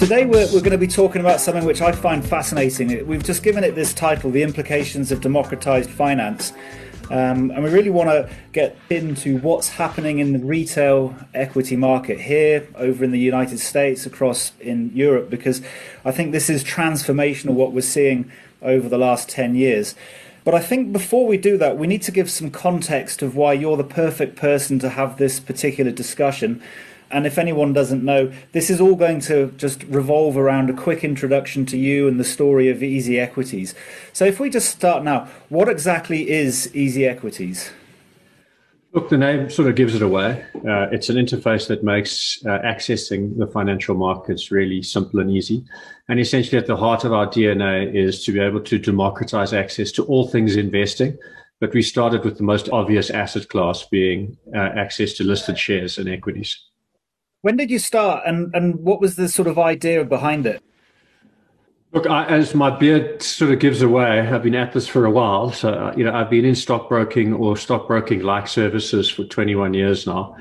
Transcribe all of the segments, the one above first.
Today we're, we're going to be talking about something which I find fascinating. We've just given it this title, The Implications of Democratized Finance. Um, and we really want to get into what's happening in the retail equity market here, over in the United States, across in Europe, because I think this is transformational what we're seeing over the last 10 years. But I think before we do that, we need to give some context of why you're the perfect person to have this particular discussion. And if anyone doesn't know, this is all going to just revolve around a quick introduction to you and the story of Easy Equities. So if we just start now, what exactly is Easy Equities? Look, the name sort of gives it away. Uh, it's an interface that makes uh, accessing the financial markets really simple and easy. And essentially, at the heart of our DNA is to be able to democratize access to all things investing. But we started with the most obvious asset class being uh, access to listed shares and equities. When did you start, and, and what was the sort of idea behind it? Look, I, as my beard sort of gives away, I've been at this for a while. So, uh, you know, I've been in stockbroking or stockbroking like services for 21 years now.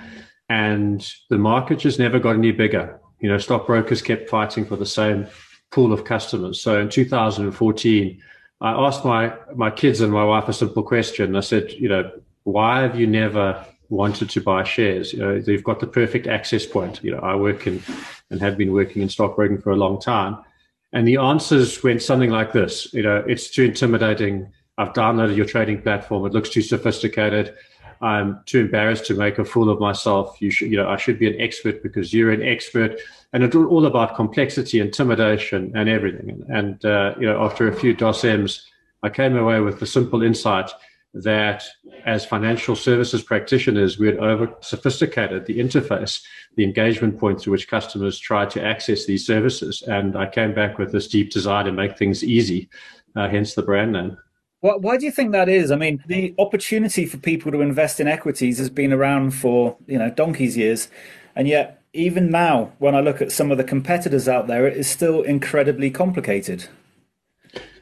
And the market just never got any bigger. You know, stockbrokers kept fighting for the same pool of customers. So in 2014, I asked my, my kids and my wife a simple question. I said, you know, why have you never wanted to buy shares. You know, they've got the perfect access point. You know, I work in and have been working in stockbroking for a long time. And the answers went something like this. You know, it's too intimidating. I've downloaded your trading platform. It looks too sophisticated. I'm too embarrassed to make a fool of myself. You should, you know, I should be an expert because you're an expert. And it's all about complexity, intimidation, and everything. And, uh, you know, after a few DOSMs, I came away with the simple insight that as financial services practitioners, we had over sophisticated the interface, the engagement point through which customers try to access these services. And I came back with this deep desire to make things easy, uh, hence the brand name. Why, why do you think that is? I mean, the opportunity for people to invest in equities has been around for, you know, donkey's years. And yet, even now, when I look at some of the competitors out there, it is still incredibly complicated.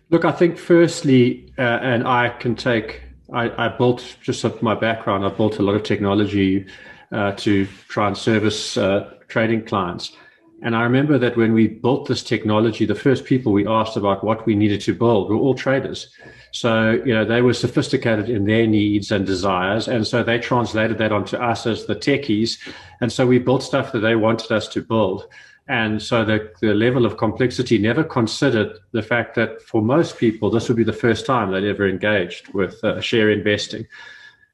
Look, I think firstly, uh, and I can take I, I built just my background. I built a lot of technology uh, to try and service uh, trading clients. And I remember that when we built this technology, the first people we asked about what we needed to build were all traders. So, you know, they were sophisticated in their needs and desires. And so they translated that onto us as the techies. And so we built stuff that they wanted us to build. And so the, the level of complexity never considered the fact that for most people, this would be the first time they'd ever engaged with uh, share investing.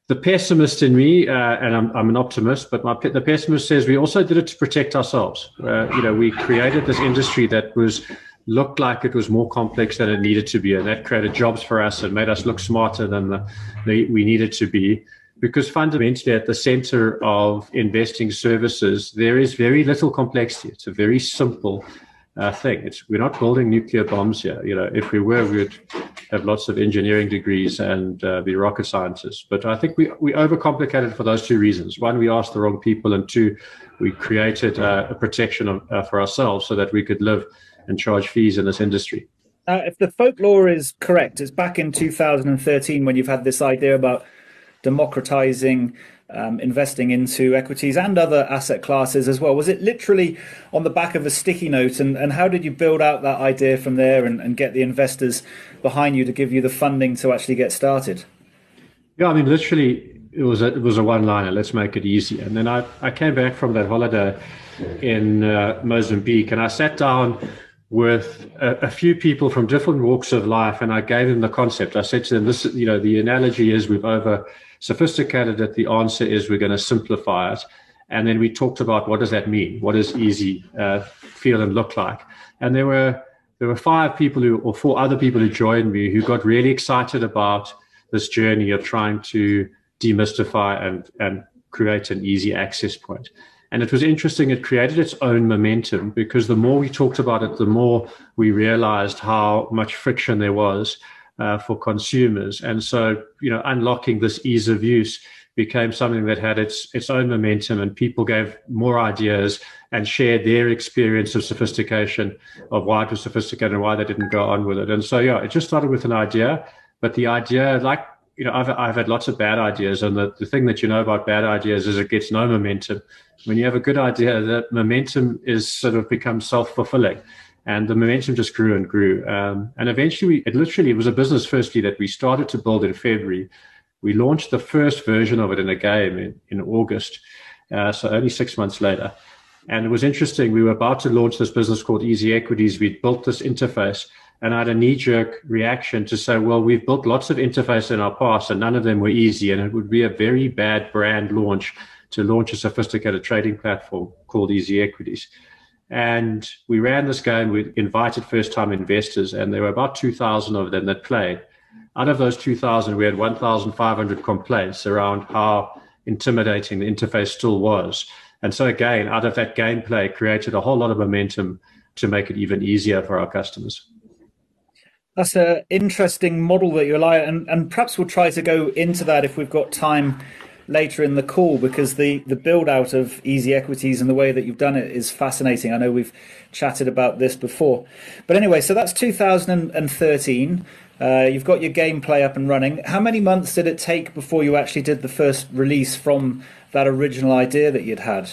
The pessimist in me, uh, and I'm, I'm, an optimist, but my, the pessimist says we also did it to protect ourselves. Uh, you know, we created this industry that was looked like it was more complex than it needed to be, and that created jobs for us and made us look smarter than the, the, we needed to be because fundamentally at the center of investing services, there is very little complexity. It's a very simple uh, thing. It's, we're not building nuclear bombs here. You know, if we were, we would have lots of engineering degrees and uh, be rocket scientists. But I think we, we overcomplicated it for those two reasons. One, we asked the wrong people, and two, we created uh, a protection of, uh, for ourselves so that we could live and charge fees in this industry. Uh, if the folklore is correct, it's back in 2013 when you've had this idea about democratizing um, investing into equities and other asset classes as well? Was it literally on the back of a sticky note? And, and how did you build out that idea from there and, and get the investors behind you to give you the funding to actually get started? Yeah, I mean, literally, it was a, it was a one liner. Let's make it easy. And then I, I came back from that holiday in uh, Mozambique and I sat down with a, a, few people from different walks of life, and I gave them the concept. I said to them, "This, you know, the analogy is we've over sophisticated it. The answer is we're going to simplify it." And then we talked about what does that mean? What does easy uh, feel and look like? And there were there were five people who, or four other people who joined me who got really excited about this journey of trying to demystify and and create an easy access point. And it was interesting. It created its own momentum because the more we talked about it, the more we realized how much friction there was uh, for consumers. And so, you know, unlocking this ease of use became something that had its its own momentum, and people gave more ideas and shared their experience of sophistication, of why it was sophisticated and why they didn't go on with it. And so, yeah, it just started with an idea, but the idea, like you know, I've, I've had lots of bad ideas, and the, the thing that you know about bad ideas is it gets no momentum. When you have a good idea, the momentum is sort of becomes self fulfilling, and the momentum just grew and grew. Um, and eventually, we, it literally it was a business firstly that we started to build in February. We launched the first version of it in a game in, in August, uh, so only six months later. And it was interesting. We were about to launch this business called Easy Equities. We'd built this interface and I had a knee jerk reaction to say, well, we've built lots of interfaces in our past and none of them were easy. And it would be a very bad brand launch to launch a sophisticated trading platform called Easy Equities. And we ran this game. We invited first time investors, and there were about 2,000 of them that played. Out of those 2,000, we had 1,500 complaints around how intimidating the interface still was. And so, again, out of that gameplay, created a whole lot of momentum to make it even easier for our customers. That's an interesting model that you rely on, and, and perhaps we'll try to go into that if we've got time later in the call because the, the build out of easy equities and the way that you've done it is fascinating. I know we've chatted about this before. But anyway, so that's 2013. Uh, you've got your gameplay up and running. How many months did it take before you actually did the first release from that original idea that you'd had?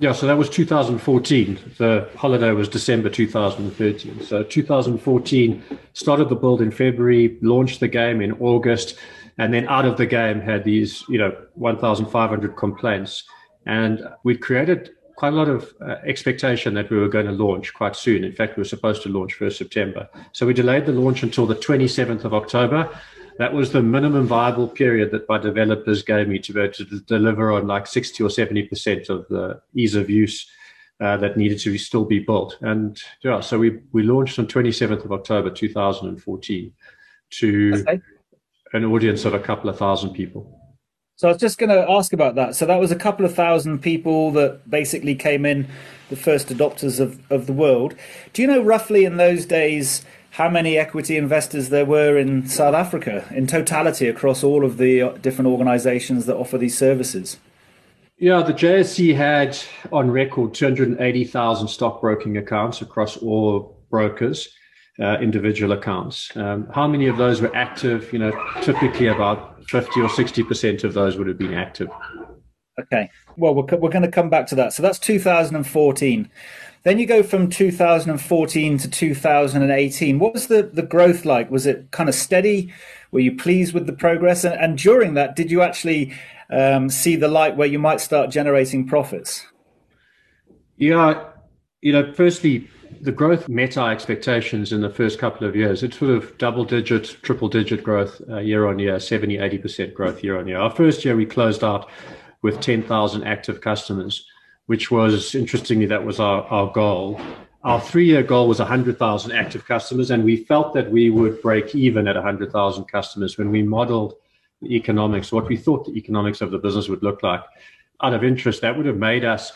Yeah, so that was 2014. The holiday was December 2013. So 2014 started the build in February, launched the game in August, and then out of the game had these, you know, 1,500 complaints. And we'd created quite a lot of uh, expectation that we were going to launch quite soon. In fact, we were supposed to launch 1st September. So we delayed the launch until the 27th of October that was the minimum viable period that my developers gave me to be able to deliver on like 60 or 70% of the ease of use uh, that needed to be, still be built. And yeah, so we, we launched on 27th of October 2014 to okay. an audience of a couple of thousand people. So I was just going to ask about that. So that was a couple of thousand people that basically came in, the first adopters of, of the world. Do you know roughly in those days how many equity investors there were in South Africa in totality across all of the uh, different organizations that offer these services? Yeah, the JSE had on record 280,000 stockbroking accounts across all brokers, uh, individual accounts. Um, how many of those were active? You know, typically about 50 or 60% of those would have been active. Okay. Well, we're, we're going to come back to that. So that's 2014. Then you go from 2014 to 2018. What was the, the growth like? Was it kind of steady? Were you pleased with the progress? And, and during that, did you actually um, see the light where you might start generating profits? Yeah, you know, firstly, the growth met our expectations in the first couple of years. It's sort of double digit, triple digit growth uh, year on year, 70, 80% growth year on year. Our first year, we closed out with 10,000 active customers which was interestingly, that was our, our goal. Our three year goal was 100,000 active customers, and we felt that we would break even at 100,000 customers when we modeled the economics, what we thought the economics of the business would look like. Out of interest, that would have made us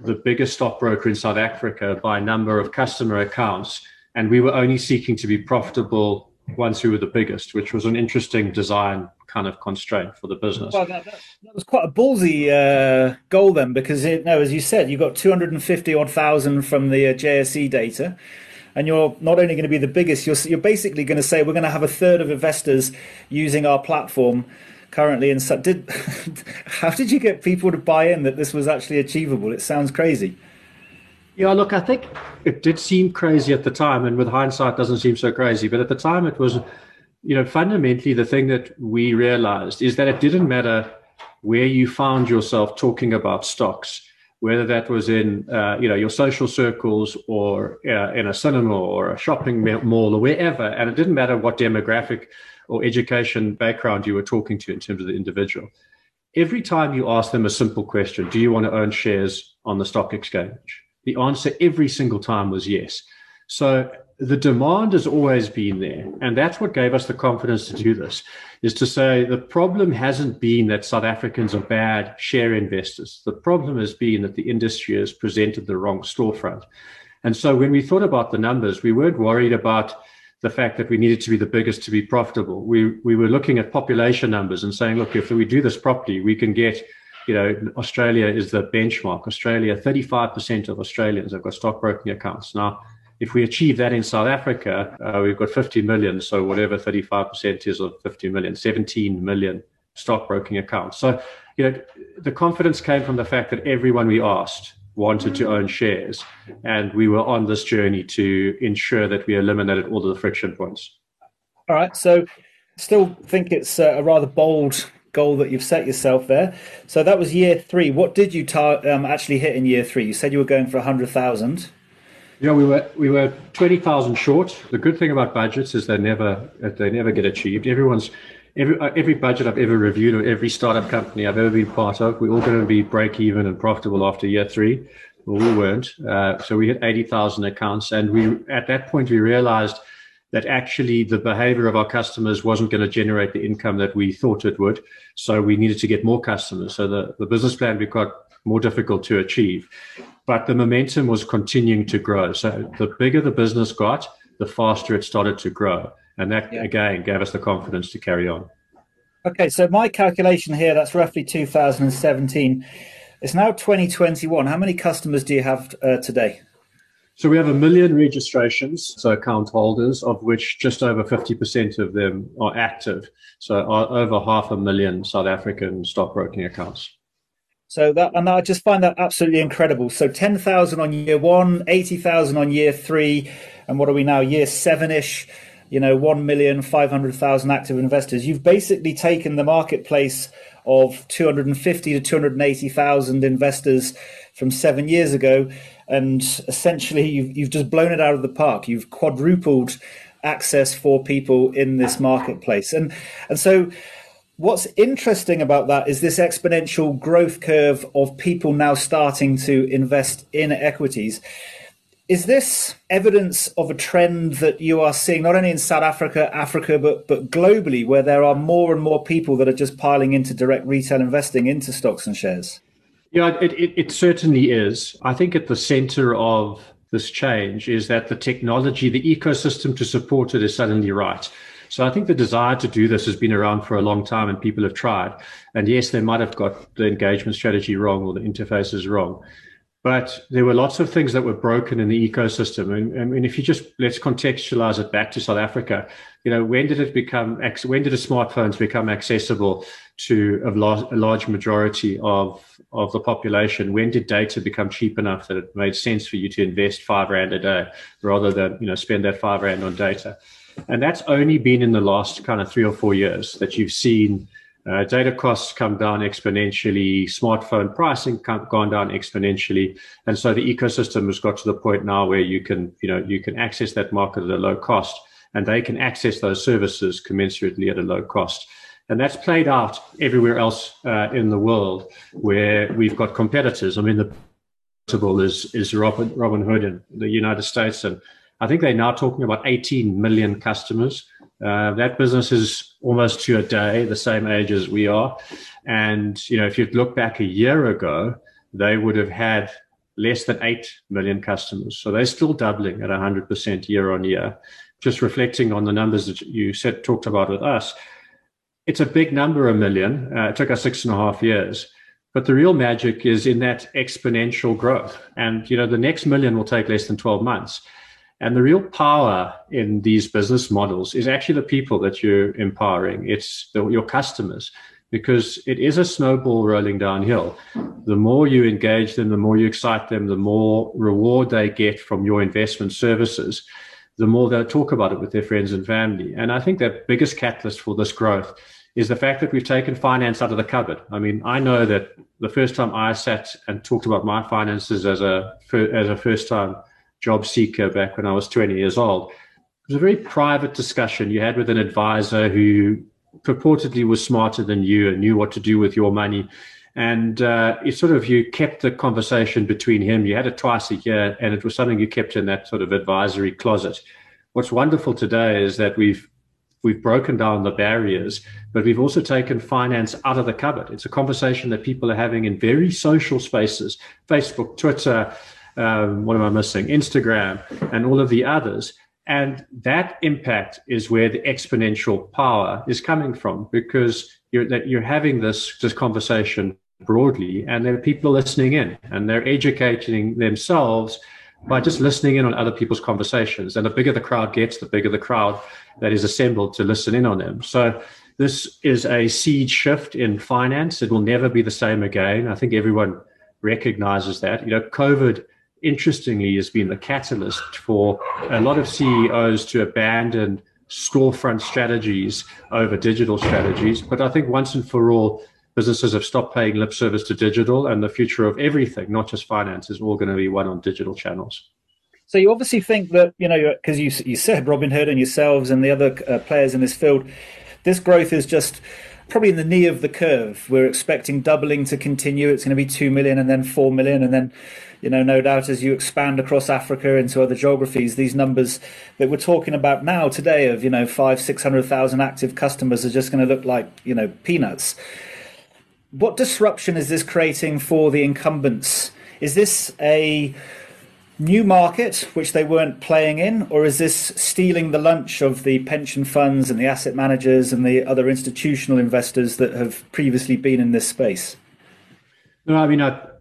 the biggest stockbroker in South Africa by number of customer accounts. And we were only seeking to be profitable once we were the biggest, which was an interesting design kind of constraint for the business. Well, that, that, that was quite a ballsy uh, goal then, because it, no, as you said, you got 250 odd thousand from the uh, JSE data, and you're not only going to be the biggest, you're, you're basically going to say we're going to have a third of investors using our platform currently. And so, did how did you get people to buy in that this was actually achievable? It sounds crazy. Yeah, look, I think it did seem crazy at the time, and with hindsight, doesn't seem so crazy. But at the time, it was you know, fundamentally, the thing that we realized is that it didn't matter where you found yourself talking about stocks, whether that was in, uh, you know, your social circles or uh, in a cinema or a shopping mall or wherever. And it didn't matter what demographic or education background you were talking to in terms of the individual. Every time you ask them a simple question, do you want to own shares on the stock exchange? The answer every single time was yes. So the demand has always been there. And that's what gave us the confidence to do this is to say the problem hasn't been that South Africans are bad share investors. The problem has been that the industry has presented the wrong storefront. And so when we thought about the numbers, we weren't worried about the fact that we needed to be the biggest to be profitable. We, we were looking at population numbers and saying, look, if we do this properly, we can get you know, Australia is the benchmark. Australia, 35% of Australians have got stockbroking accounts. Now, If we achieve that in South Africa, uh, we've got 50 million. So whatever 35% is of 50 million, 17 million stockbroking accounts. So, you know, the confidence came from the fact that everyone we asked wanted to own shares. And we were on this journey to ensure that we eliminated all of the friction points. All right. So, still think it's a rather bold goal that you've set yourself there. So, that was year three. What did you tar- um, actually hit in year three? You said you were going for a 100,000. Yeah, we were we were twenty thousand short. The good thing about budgets is they never they never get achieved. Everyone's every uh, every budget I've ever reviewed or every startup company I've ever been part of, we're all going to be break even and profitable after year three. Well, we weren't. Uh, so we hit eighty thousand accounts, and we at that point we realized that actually the behavior of our customers wasn't going to generate the income that we thought it would. So we needed to get more customers. So the, the business plan we got more difficult to achieve. But the momentum was continuing to grow. So the bigger the business got, the faster it started to grow. And that, yeah. again, gave us the confidence to carry on. Okay, so my calculation here, that's roughly 2017. It's now 2021. How many customers do you have uh, today? So we have a million registrations, so account holders, of which just over 50% of them are active. So uh, over half a million South African stockbroking accounts. So that, and I just find that absolutely incredible. So 10,000 on year one, 80,000 on year three. And what are we now? Year seven ish, you know, 1,500,000 active investors. You've basically taken the marketplace of 250 to 280,000 investors from seven years ago. And essentially you've, you've just blown it out of the park. You've quadrupled access for people in this marketplace. And, and so, what's interesting about that is this exponential growth curve of people now starting to invest in equities. Is this evidence of a trend that you are seeing not only in South Africa, Africa, but but globally, where there are more and more people that are just piling into direct retail investing into stocks and shares? Yeah, it, it, it certainly is. I think at the center of this change is that the technology, the ecosystem to support it is suddenly right. So I think the desire to do this has been around for a long time and people have tried. And yes, they might have got the engagement strategy wrong or the interfaces wrong. But there were lots of things that were broken in the ecosystem. And, mean, if you just let's contextualize it back to South Africa, you know, when did it become, when did the smartphones become accessible to a large, a large majority of, of the population? When did data become cheap enough that it made sense for you to invest five rand a day rather than, you know, spend that five rand on data? And that's only been in the last kind of three or four years that you've seen uh, data costs come down exponentially, smartphone pricing come, gone down exponentially, and so the ecosystem has got to the point now where you can, you know, you can access that market at a low cost, and they can access those services commensurately at a low cost. And that's played out everywhere else uh, in the world where we've got competitors. I mean, the is is Robinhood in the United States and I think they're now talking about 18 million customers. Uh, that business is almost to a day the same age as we are. And, you know, if you look back a year ago, they would have had less than 8 million customers. So they're still doubling at 100% year on year. Just reflecting on the numbers that you said, talked about with us, it's a big number, a million. Uh, it took us six and a half years. But the real magic is in that exponential growth. And, you know, the next million will take less than 12 months. And the real power in these business models is actually the people that you're empowering. It's the, your customers because it is a snowball rolling downhill. The more you engage them, the more you excite them, the more reward they get from your investment services, the more they'll talk about it with their friends and family. And I think the biggest catalyst for this growth is the fact that we've taken finance out of the cupboard. I mean, I know that the first time I sat and talked about my finances as a as a first time job seeker back when I was 20 years old. It was a very private discussion you had with an advisor who purportedly was smarter than you and knew what to do with your money. And uh, it sort of you kept the conversation between him. You had it twice a year, and it was something you kept in that sort of advisory closet. What's wonderful today is that we've we've broken down the barriers, but we've also taken finance out of the cupboard. It's a conversation that people are having in very social spaces, Facebook, Twitter, um, what am I missing? Instagram and all of the others. And that impact is where the exponential power is coming from because you're, that you're having this, this conversation broadly and there are people listening in and they're educating themselves by just listening in on other people's conversations. And the bigger the crowd gets, the bigger the crowd that is assembled to listen in on them. So this is a seed shift in finance. It will never be the same again. I think everyone recognizes that. You know, COVID, interestingly, has been the catalyst for a lot of CEOs to abandon storefront strategies over digital strategies. But I think once and for all, businesses have stopped paying lip service to digital, and the future of everything, not just finance, is all going to be one on digital channels. So you obviously think that you know because you you said Robinhood and yourselves and the other uh, players in this field, this growth is just probably in the knee of the curve. We're expecting doubling to continue. It's going to be two million and then four million, and then you know no doubt as you expand across Africa into other geographies, these numbers that we're talking about now today of you know five six hundred thousand active customers are just going to look like you know peanuts what disruption is this creating for the incumbents? Is this a new market which they weren't playing in, or is this stealing the lunch of the pension funds and the asset managers and the other institutional investors that have previously been in this space? No, I mean, uh,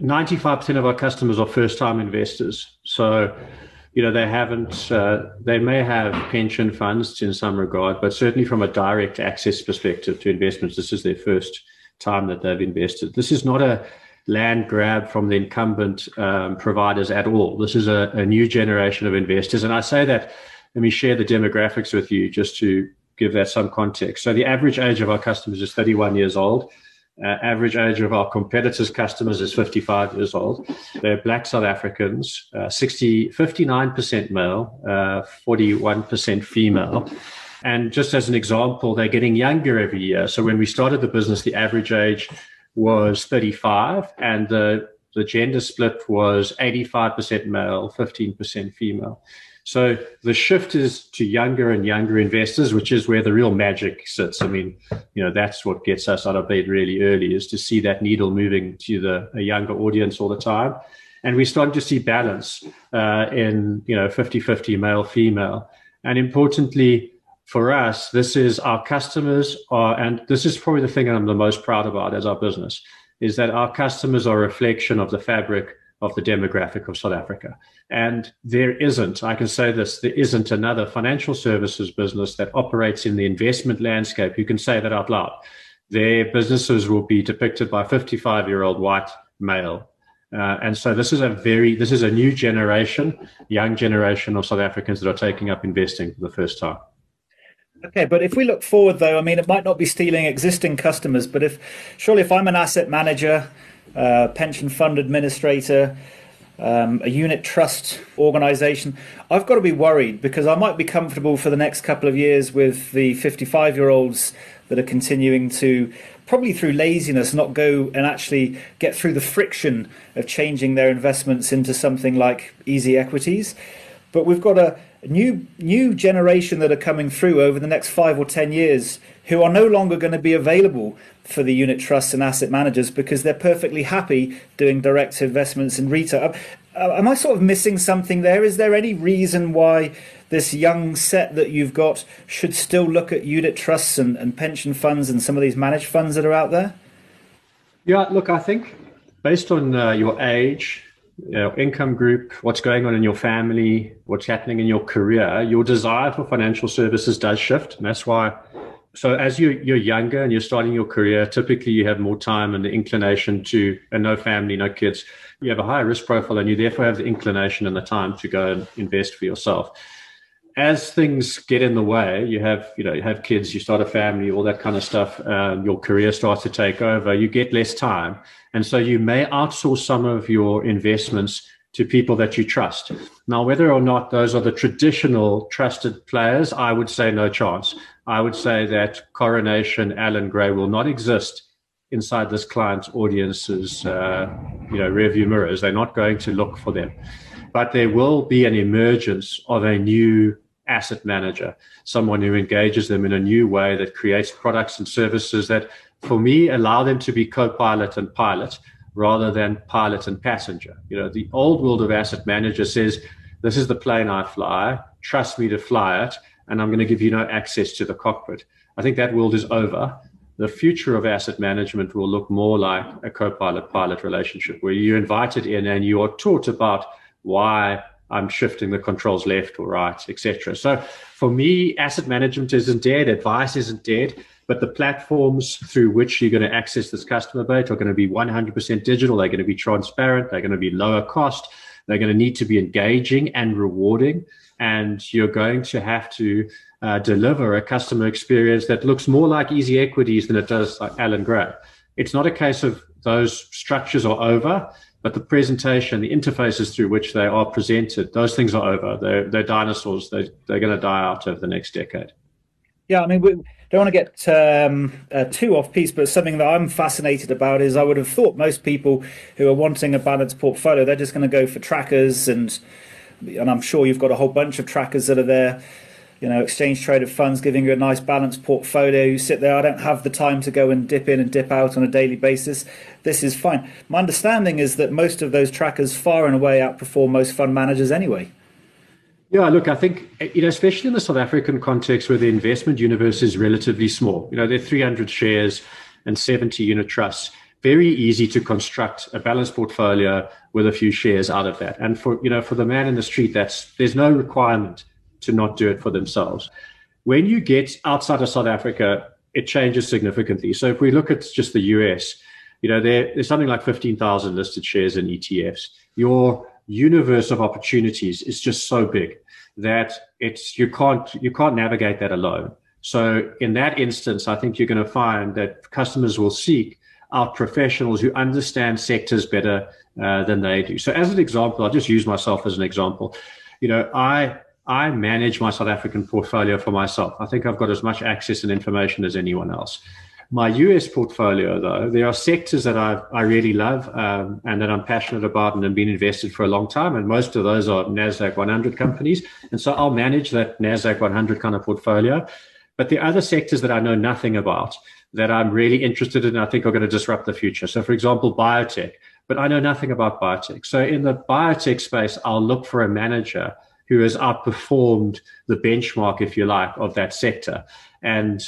95% of our customers are first time investors. So, you know, they haven't, uh, they may have pension funds in some regard, but certainly from a direct access perspective to investments, this is their first time that they've invested. This is not a land grab from the incumbent um, providers at all. This is a, a, new generation of investors. And I say that, let me share the demographics with you just to give that some context. So the average age of our customers is 31 years old. Uh, average age of our competitors' customers is 55 years old. They're black South Africans, uh, 60, 59% male, uh, 41% female. And just as an example, they're getting younger every year. So when we started the business, the average age was 35 and the, the gender split was 85% male, 15% female. So the shift is to younger and younger investors, which is where the real magic sits. I mean, you know, that's what gets us out of bed really early is to see that needle moving to the a younger audience all the time. And we're starting to see balance uh, in, you know, 50-50 male, female. And importantly, for us, this is our customers are, and this is probably the thing I'm the most proud about as our business, is that our customers are a reflection of the fabric of the demographic of South Africa. And there isn't, I can say this, there isn't another financial services business that operates in the investment landscape. You can say that out loud. Their businesses will be depicted by 55 year old white male. Uh, and so this is a very, this is a new generation, young generation of South Africans that are taking up investing for the first time. Okay, but if we look forward, though, I mean, it might not be stealing existing customers, but if surely if I'm an asset manager, pension fund administrator, um, a unit trust organization, I've got to be worried because I might be comfortable for the next couple of years with the 55 year olds that are continuing to, probably through laziness, not go and actually get through the friction of changing their investments into something like easy equities. But we've got a new new generation that are coming through over the next five or ten years who are no longer going to be available for the unit trusts and asset managers because they're perfectly happy doing direct investments in retail. Uh, am I sort of missing something there? Is there any reason why this young set that you've got should still look at unit trusts and, and pension funds and some of these managed funds that are out there? Yeah, look, I think based on uh, your age, you know, income group, what's going on in your family, what's happening in your career, your desire for financial services does shift. And that's why, so as you, you're younger and you're starting your career, typically you have more time and the inclination to, and no family, no kids, you have a higher risk profile and you therefore have the inclination and the time to go and invest for yourself. As things get in the way, you have, you know, you have kids, you start a family, all that kind of stuff. Um, your career starts to take over. You get less time and so you may outsource some of your investments to people that you trust. Now, whether or not those are the traditional trusted players, I would say no chance. I would say that Coronation, Allan Gray will not exist inside this client's audience's, uh, you know, rearview mirrors. They're not going to look for them, but there will be an emergence of a new asset manager, someone who engages them in a new way that creates products and services that for me, allow them to be co-pilot and pilot rather than pilot and passenger. You know, the old world of asset manager says, this is the plane I fly, trust me to fly it, and I'm going to give you no access to the cockpit. I think that world is over. The future of asset management will look more like a co-pilot pilot relationship where you're invited in and you are taught about why I'm shifting the controls left or right, etc. So for me, asset management isn't dead, advice isn't dead, but the platforms through which you're going to access this customer base are going to be 100% digital. They're going to be transparent. They're going to be lower cost. They're going to need to be engaging and rewarding. And you're going to have to uh, deliver a customer experience that looks more like easy equities than it does like Allan Gray. It's not a case of those structures are over, but the presentation, the interfaces through which they are presented, those things are over. They're, they're dinosaurs. They, they're going to die out over the next decade. Yeah, I mean, we don't want to get um, uh, too off piece, but something that I'm fascinated about is I would have thought most people who are wanting a balanced portfolio, they're just going to go for trackers, and and I'm sure you've got a whole bunch of trackers that are there you know, exchange traded funds giving you a nice balanced portfolio. You sit there, I don't have the time to go and dip in and dip out on a daily basis. This is fine. My understanding is that most of those trackers far and away outperform most fund managers anyway. Yeah, look, I think, eh, you know, especially in the South African context where the investment universe is relatively small, you know, there are 300 shares and 70 unit trusts. Very easy to construct a balanced portfolio with a few shares out of that. And for, you know, for the man in the street, that's, there's no requirement to not do it for themselves. When you get outside of South Africa, it changes significantly. So if we look at just the US, you know, there, there's something like 15,000 listed shares in ETFs. Your universe of opportunities is just so big that it's you can't you can't navigate that alone. So in that instance, I think you're going to find that customers will seek out professionals who understand sectors better uh, than they do. So as an example, I'll just use myself as an example. You know, I I manage my South African portfolio for myself. I think I've got as much access and information as anyone else. My US portfolio, though, there are sectors that I, I really love um, and that I'm passionate about and have been invested for a long time. And most of those are NASDAQ 100 companies. And so I'll manage that NASDAQ 100 kind of portfolio. But the other sectors that I know nothing about that I'm really interested in, I think are going to disrupt the future. So, for example, biotech, but I know nothing about biotech. So, in the biotech space, I'll look for a manager who has outperformed the benchmark, if you like, of that sector, and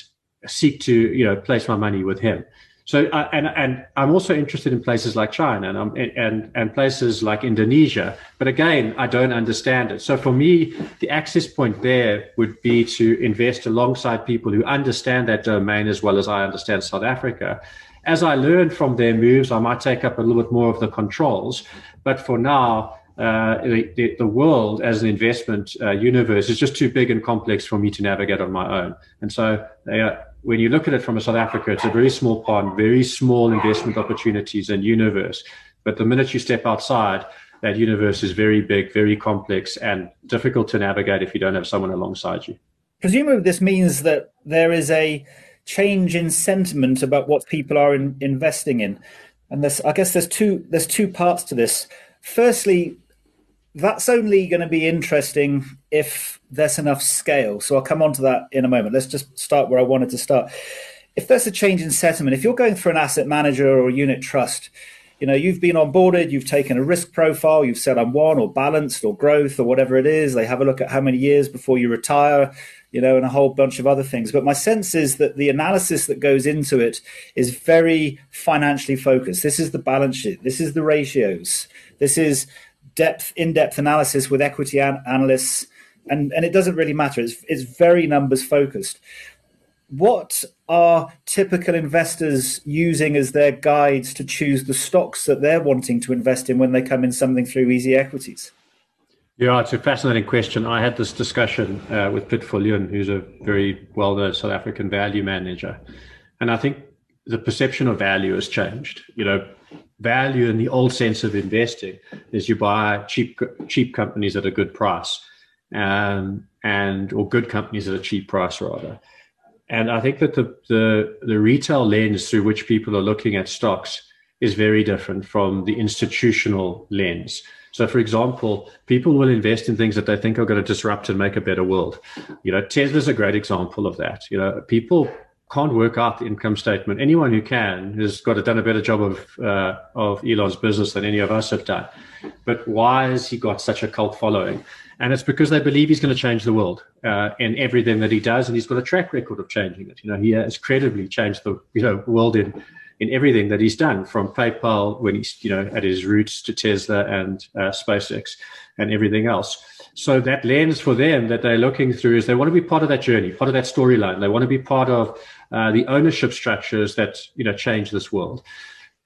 seek to you know place my money with him. So uh, and and I'm also interested in places like China and um, and and places like Indonesia. But again, I don't understand it. So for me, the access point there would be to invest alongside people who understand that domain as well as I understand South Africa. As I learn from their moves, I might take up a little bit more of the controls. But for now, uh, the, the, world as an investment uh, universe is just too big and complex for me to navigate on my own. And so, uh, when you look at it from a South Africa, it's a very small pond, very small investment opportunities and universe. But the minute you step outside, that universe is very big, very complex, and difficult to navigate if you don't have someone alongside you. Presumably, this means that there is a change in sentiment about what people are in, investing in, and this, I guess, there's two there's two parts to this. Firstly, that's only going to be interesting if there's enough scale. So I'll come on to that in a moment. Let's just start where I wanted to start. If there's a change in sentiment, if you're going for an asset manager or a unit trust, you know, you've been onboarded, you've taken a risk profile, you've said I'm one or balanced or growth or whatever it is. They have a look at how many years before you retire, you know, and a whole bunch of other things. But my sense is that the analysis that goes into it is very financially focused. This is the balance sheet. This is the ratios. This is depth, in-depth analysis with equity an- analysts, and and it doesn't really matter. It's it's very numbers focused. What are typical investors using as their guides to choose the stocks that they're wanting to invest in when they come in something through easy equities? Yeah, it's a fascinating question. I had this discussion uh, with Piet Viljoen, who's a very well-known South African value manager, and I think the perception of value has changed. You know, value in the old sense of investing is you buy cheap cheap companies at a good price, um, and or good companies at a cheap price rather. And I think that the, the the retail lens through which people are looking at stocks is very different from the institutional lens. So, for example, people will invest in things that they think are going to disrupt and make a better world. You know, Tesla's a great example of that. You know, people can't work out the income statement. Anyone who can has got a, done a better job of uh, of Elon's business than any of us have done. But why has he got such a cult following? And it's because they believe he's going to change the world uh, in everything that he does, and he's got a track record of changing it. You know, he has credibly changed the you know world in in everything that he's done, from PayPal when he's you know at his roots to Tesla and uh, SpaceX and everything else. So that lens for them that they're looking through is they want to be part of that journey, part of that storyline. They want to be part of uh, the ownership structures that you know change this world.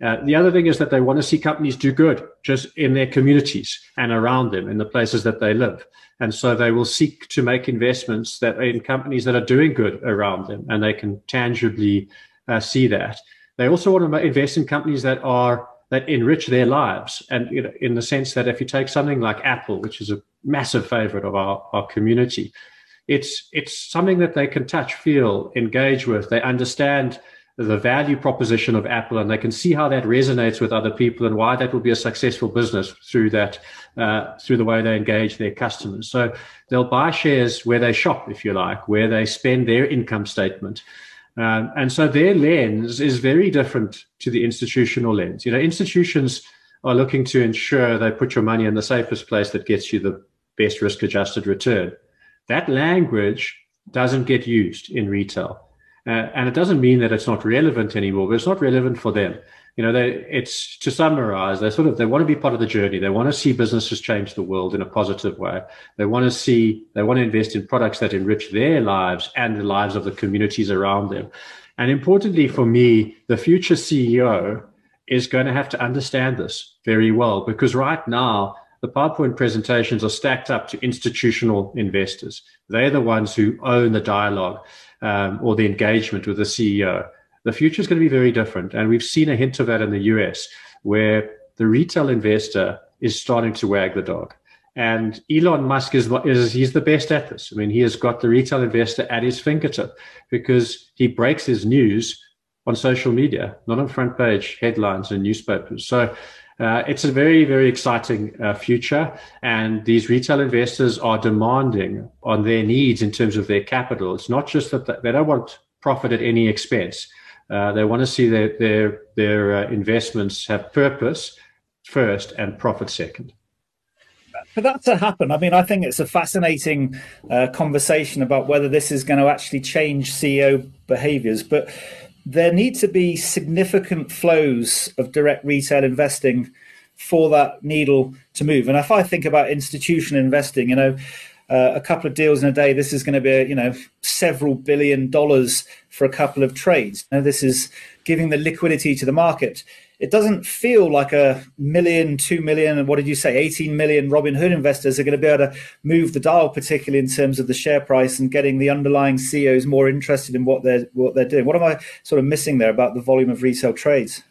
Uh, the other thing is that they want to see companies do good just in their communities and around them in the places that they live. And so they will seek to make investments that in companies that are doing good around them and they can tangibly uh, see that. They also want to invest in companies that are that enrich their lives. And you know, in the sense that if you take something like Apple, which is a massive favorite of our, our community, it's it's something that they can touch, feel, engage with. They understand the value proposition of Apple, and they can see how that resonates with other people and why that will be a successful business through that uh, through the way they engage their customers. So they'll buy shares where they shop, if you like, where they spend their income statement. Um, and so their lens is very different to the institutional lens. You know, institutions are looking to ensure they put your money in the safest place that gets you the best risk adjusted return. That language doesn't get used in retail. Uh, and it doesn't mean that it's not relevant anymore, but it's not relevant for them. You know, they, it's to summarize, they sort of, they want to be part of the journey. They want to see businesses change the world in a positive way. They want to see, they want to invest in products that enrich their lives and the lives of the communities around them. And importantly for me, the future CEO is going to have to understand this very well because right now, the PowerPoint presentations are stacked up to institutional investors. They're the ones who own the dialogue um, or the engagement with the CEO. The future is going to be very different. And we've seen a hint of that in the US, where the retail investor is starting to wag the dog. And Elon Musk is, is he's the best at this. I mean, he has got the retail investor at his fingertip because he breaks his news on social media, not on front page headlines and newspapers. So uh, it's a very, very exciting uh, future. And these retail investors are demanding on their needs in terms of their capital. It's not just that they don't want profit at any expense. Uh, they want to see their, their, their uh, investments have purpose first and profit second. For that to happen, I mean, I think it's a fascinating uh, conversation about whether this is going to actually change CEO behaviors. But there need to be significant flows of direct retail investing for that needle to move. And if I think about institutional investing, you know, uh, a couple of deals in a day, this is going to be, a, you know, several billion dollars for a couple of trades. Now, this is giving the liquidity to the market it doesn't feel like a million, two million, and what did you say, 18 million Robinhood investors are going to be able to move the dial, particularly in terms of the share price and getting the underlying CEOs more interested in what they're what they're doing. What am I sort of missing there about the volume of retail trades?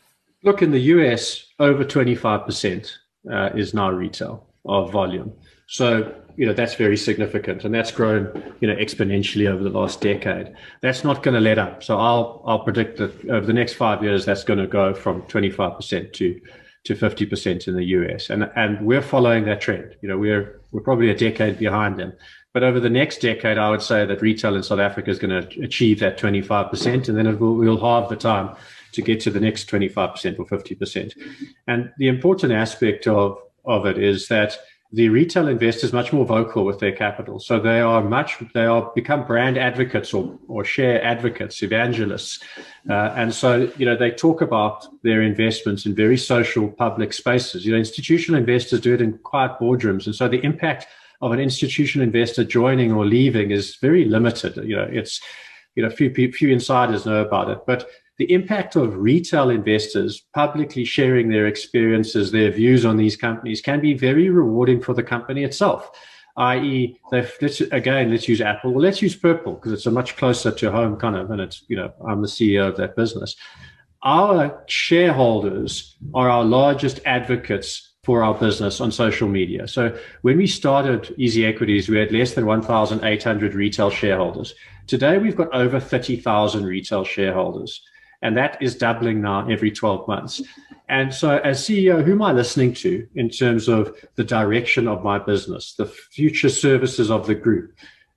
Look, in the US, over 25% uh, is now retail of volume. So you know that's very significant, and that's grown you know exponentially over the last decade. That's not going to let up. So I'll I'll predict that over the next five years, that's going to go from 25 percent to to 50 percent in the US, and and we're following that trend. You know we're we're probably a decade behind them. But over the next decade, I would say that retail in South Africa is going to achieve that 25%, and then will, we'll halve the time to get to the next 25% or 50%. And the important aspect of, of it is that the retail investor is much more vocal with their capital. So they are much, they are become brand advocates or, or share advocates, evangelists. Uh, and so, you know, they talk about their investments in very social public spaces. You know, institutional investors do it in quiet boardrooms. And so the impact of an institutional investor joining or leaving is very limited. You know, it's, you know, few, few insiders know about it, but the impact of retail investors publicly sharing their experiences, their views on these companies can be very rewarding for the company itself. I.e., let's again, let's use Apple. Well, let's use Purple because it's a much closer to home kind of, and it's you know I'm the CEO of that business. Our shareholders are our largest advocates for our business on social media. So when we started Easy Equities, we had less than 1,800 retail shareholders. Today, we've got over 30,000 retail shareholders and that is doubling now every 12 months. And so, as CEO, who am I listening to in terms of the direction of my business, the future services of the group?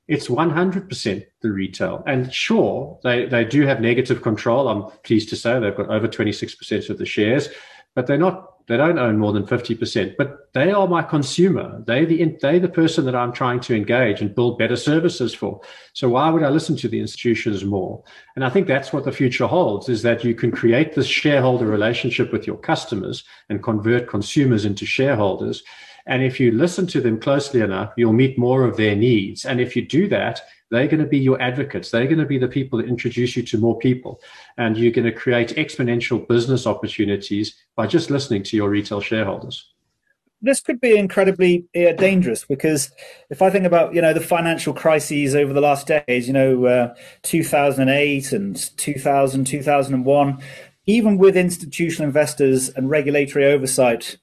It's 100% the retail. And sure, they, they do have negative control. I'm pleased to say they've got over 26% of the shares. but they're not they don't own more than 50%, but they are my consumer. They the they the person that I'm trying to engage and build better services for. So why would I listen to the institutions more? And I think that's what the future holds is that you can create this shareholder relationship with your customers and convert consumers into shareholders. And if you listen to them closely enough, you'll meet more of their needs. And if you do that, they're going to be your advocates. They're going to be the people that introduce you to more people. And you're going to create exponential business opportunities by just listening to your retail shareholders. This could be incredibly uh, dangerous because if I think about, you know, the financial crises over the last decades, you know, uh, 2008 and 2000, 2001, even with institutional investors and regulatory oversight,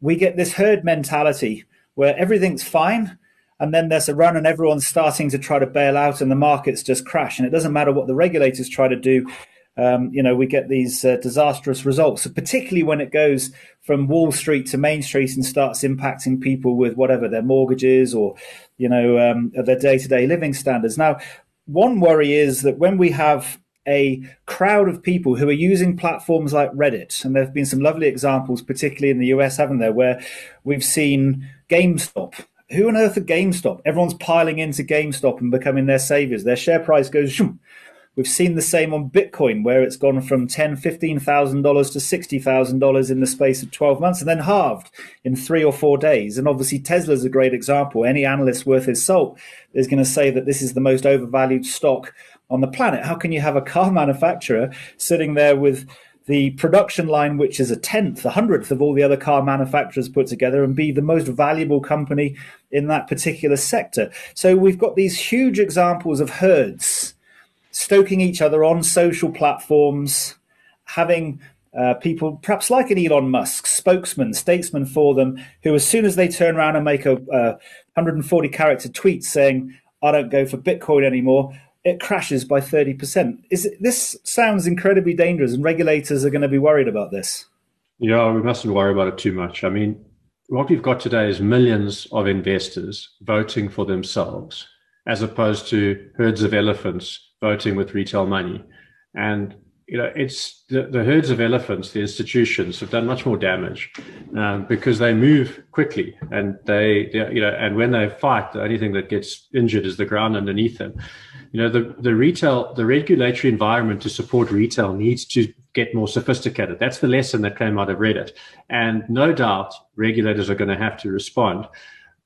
we get this herd mentality where everything's fine and then there's a run and everyone's starting to try to bail out and the markets just crash. And it doesn't matter what the regulators try to do um, you know we get these uh, disastrous results so particularly when it goes from wall street to main street and starts impacting people with whatever their mortgages or you know um, their day-to-day living standards. Now one worry is that when we have a crowd of people who are using platforms like Reddit. And there have been some lovely examples, particularly in the US, haven't there, where we've seen GameStop. Who on earth are GameStop? Everyone's piling into GameStop and becoming their saviors. Their share price goes. Shoom. We've seen the same on Bitcoin, where it's gone from ten, fifteen thousand dollars to sixty thousand dollars in the space of twelve months, and then halved in three or four days. And obviously, Tesla's a great example. Any analyst worth his salt is going to say that this is the most overvalued stock on the planet. How can you have a car manufacturer sitting there with the production line, which is a tenth, a hundredth of all the other car manufacturers put together, and be the most valuable company in that particular sector? So we've got these huge examples of herds stoking each other on social platforms, having uh, people, perhaps like an Elon Musk, spokesman, statesman for them, who, as soon as they turn around and make a, a 140 character tweet saying, I don't go for Bitcoin anymore, it crashes by 30%. Is it, this sounds incredibly dangerous, and regulators are going to be worried about this. Yeah, we mustn't worry about it too much. I mean, what we've got today is millions of investors voting for themselves, as opposed to herds of elephants voting with retail money. And you know, it's the, the, herds of elephants, the institutions have done much more damage um, because they move quickly and they, you know, and when they fight, the only thing that gets injured is the ground underneath them. You know, the, the retail, the regulatory environment to support retail needs to get more sophisticated. That's the lesson that came out of Reddit. And no doubt regulators are going to have to respond.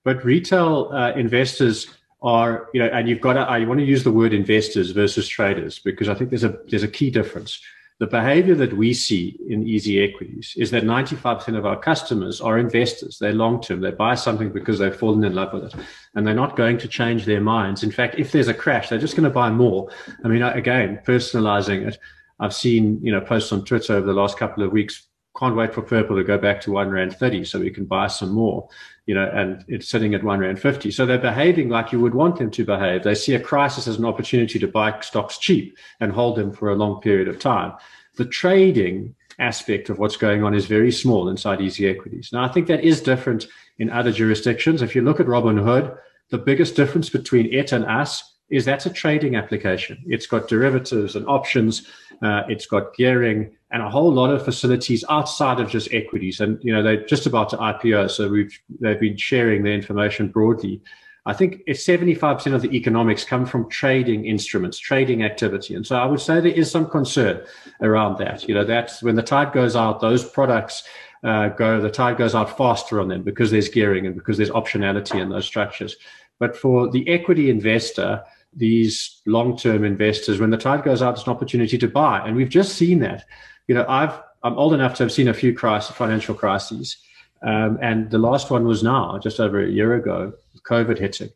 But retail uh, investors are, you know, and you've got to, uh, I want to use the word investors versus traders because I think there's a, there's a key difference. The behavior that we see in easy equities is that 95% of our customers are investors. They're long term. They buy something because they've fallen in love with it and they're not going to change their minds. In fact, if there's a crash, they're just going to buy more. I mean, again, personalizing it. I've seen, you know, posts on Twitter over the last couple of weeks can't wait for purple to go back to one rand 30 so we can buy some more you know and it's sitting at one rand 50 so they're behaving like you would want them to behave. They see a crisis as an opportunity to buy stocks cheap and hold them for a long period of time. The trading aspect of what's going on is very small inside easy equities. Now i think that is different in other jurisdictions. If you look at robinhood the biggest difference between it and us is that's a trading application. It's got derivatives and options. Uh, it's got gearing and a whole lot of facilities outside of just equities. And you know they're just about to IPO, so we've they've been sharing their information broadly. I think it's 75% of the economics come from trading instruments, trading activity. And so I would say there is some concern around that. You know, that's when the tide goes out, those products uh, go, the tide goes out faster on them because there's gearing and because there's optionality in those structures. But for the equity investor, these long-term investors, when the tide goes out, it's an opportunity to buy. And we've just seen that. You know, I've I'm old enough to have seen a few crisis, financial crises. Um, and the last one was now, just over a year ago, COVID hitting.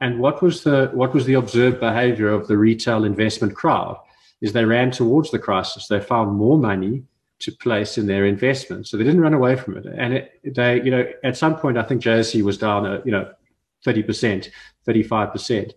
And what was the what was the observed behavior of the retail investment crowd? Is they ran towards the crisis. They found more money to place in their investments, so they didn't run away from it. And it, they, you know, at some point, I think JSE was down, a, you know, thirty percent, thirty five percent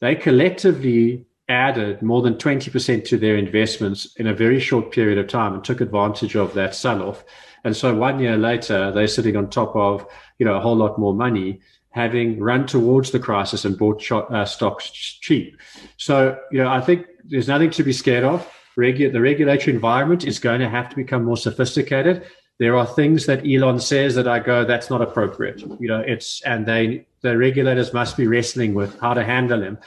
they collectively added more than 20% to their investments in a very short period of time and took advantage of that sell-off. And so one year later, they're sitting on top of, you know, a whole lot more money, having run towards the crisis and bought uh, stocks cheap. So, you know, I think there's nothing to be scared of. Regu- the regulatory environment is going to have to become more sophisticated. There are things that Elon says that I go, that's not appropriate. You know, it's and they the regulators must be wrestling with how to handle him.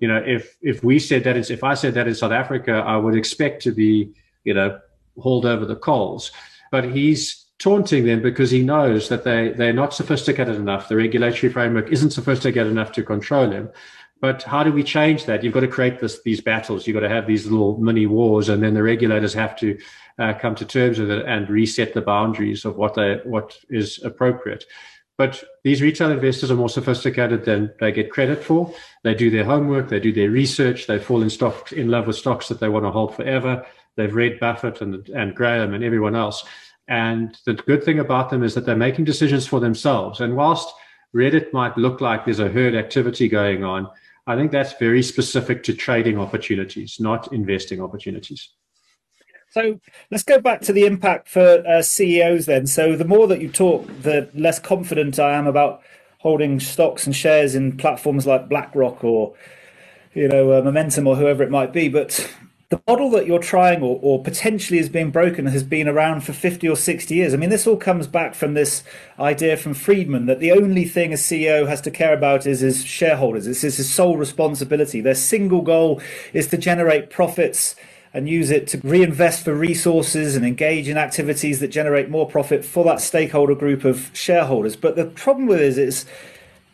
You know, if if we said that if I said that in South Africa, I would expect to be, you know, hauled over the coals. But he's taunting them because he knows that they they're not sophisticated enough. The regulatory framework isn't sophisticated enough to control him. But how do we change that? You've got to create this, these battles. You've got to have these little mini wars, and then the regulators have to uh, come to terms with it and reset the boundaries of what they what is appropriate. But these retail investors are more sophisticated than they get credit for. They do their homework, they do their research, they fall in stock in love with stocks that they want to hold forever. They've read Buffett and, and Graham and everyone else. And the good thing about them is that they're making decisions for themselves. And whilst Reddit might look like there's a herd activity going on, I think that's very specific to trading opportunities, not investing opportunities. So let's go back to the impact for uh, CEOs then. So the more that you talk, the less confident I am about holding stocks and shares in platforms like BlackRock or you know uh, Momentum or whoever it might be. But the model that you're trying or, or potentially is being broken has been around for 50 or 60 years. I mean, this all comes back from this idea from Friedman that the only thing a CEO has to care about is his shareholders. It's his sole responsibility. Their single goal is to generate profits and use it to reinvest for resources and engage in activities that generate more profit for that stakeholder group of shareholders. But the problem with it is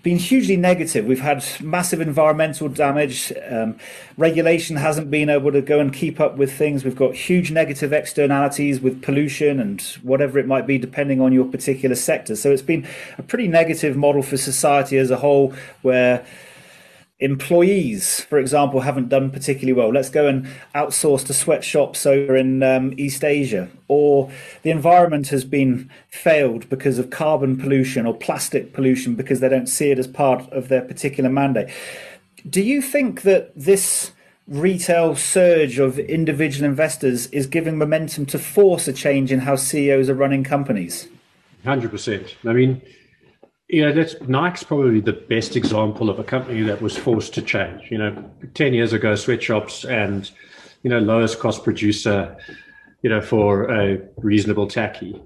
been hugely negative. We've had massive environmental damage. Um, regulation hasn't been able to go and keep up with things. We've got huge negative externalities with pollution and whatever it might be, depending on your particular sector. So it's been a pretty negative model for society as a whole, where employees, for example, haven't done particularly well. Let's go and outsource to sweatshops over in um, East Asia. Or the environment has been failed because of carbon pollution or plastic pollution because they don't see it as part of their particular mandate. Do you think that this retail surge of individual investors is giving momentum to force a change in how CEOs are running companies? 100%. I mean, you know, that's Nike's probably the best example of a company that was forced to change. You know, ten years ago, sweatshops and you know lowest cost producer, you know, for a reasonable tacky.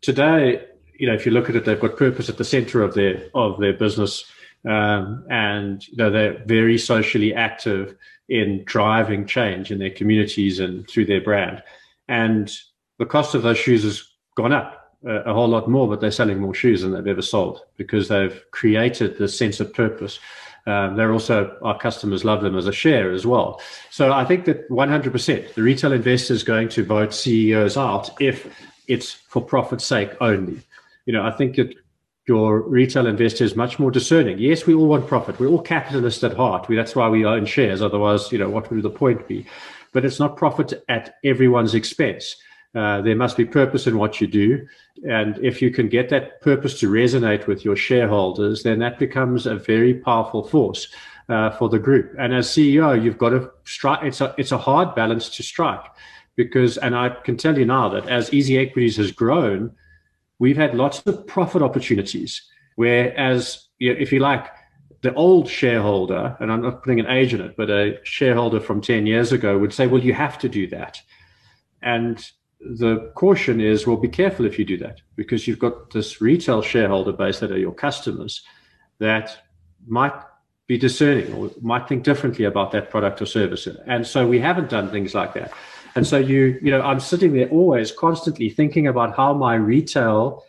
Today, you know, if you look at it, they've got purpose at the center of their of their business, um, and you know they're very socially active in driving change in their communities and through their brand. And the cost of those shoes has gone up a whole lot more, but they're selling more shoes than they've ever sold because they've created this sense of purpose. Um, they're also our customers love them as a share as well. So I think that 100% the retail investor is going to vote CEOs out if it's for profit's sake only. You know, I think that your retail investor is much more discerning. Yes, we all want profit. We're all capitalists at heart. We, that's why we own shares. Otherwise, you know, what would the point be? But it's not profit at everyone's expense. Uh, there must be purpose in what you do. And if you can get that purpose to resonate with your shareholders, then that becomes a very powerful force uh, for the group. And as CEO, you've got to strike. It's a it's a hard balance to strike because, and I can tell you now that as Easy Equities has grown, we've had lots of profit opportunities. Whereas, you know, if you like, the old shareholder, and I'm not putting an age in it, but a shareholder from 10 years ago would say, well, you have to do that. And the caution is well be careful if you do that because you've got this retail shareholder base that are your customers that might be discerning or might think differently about that product or service. And so we haven't done things like that. And so you you know i'm sitting there always constantly thinking about how my retail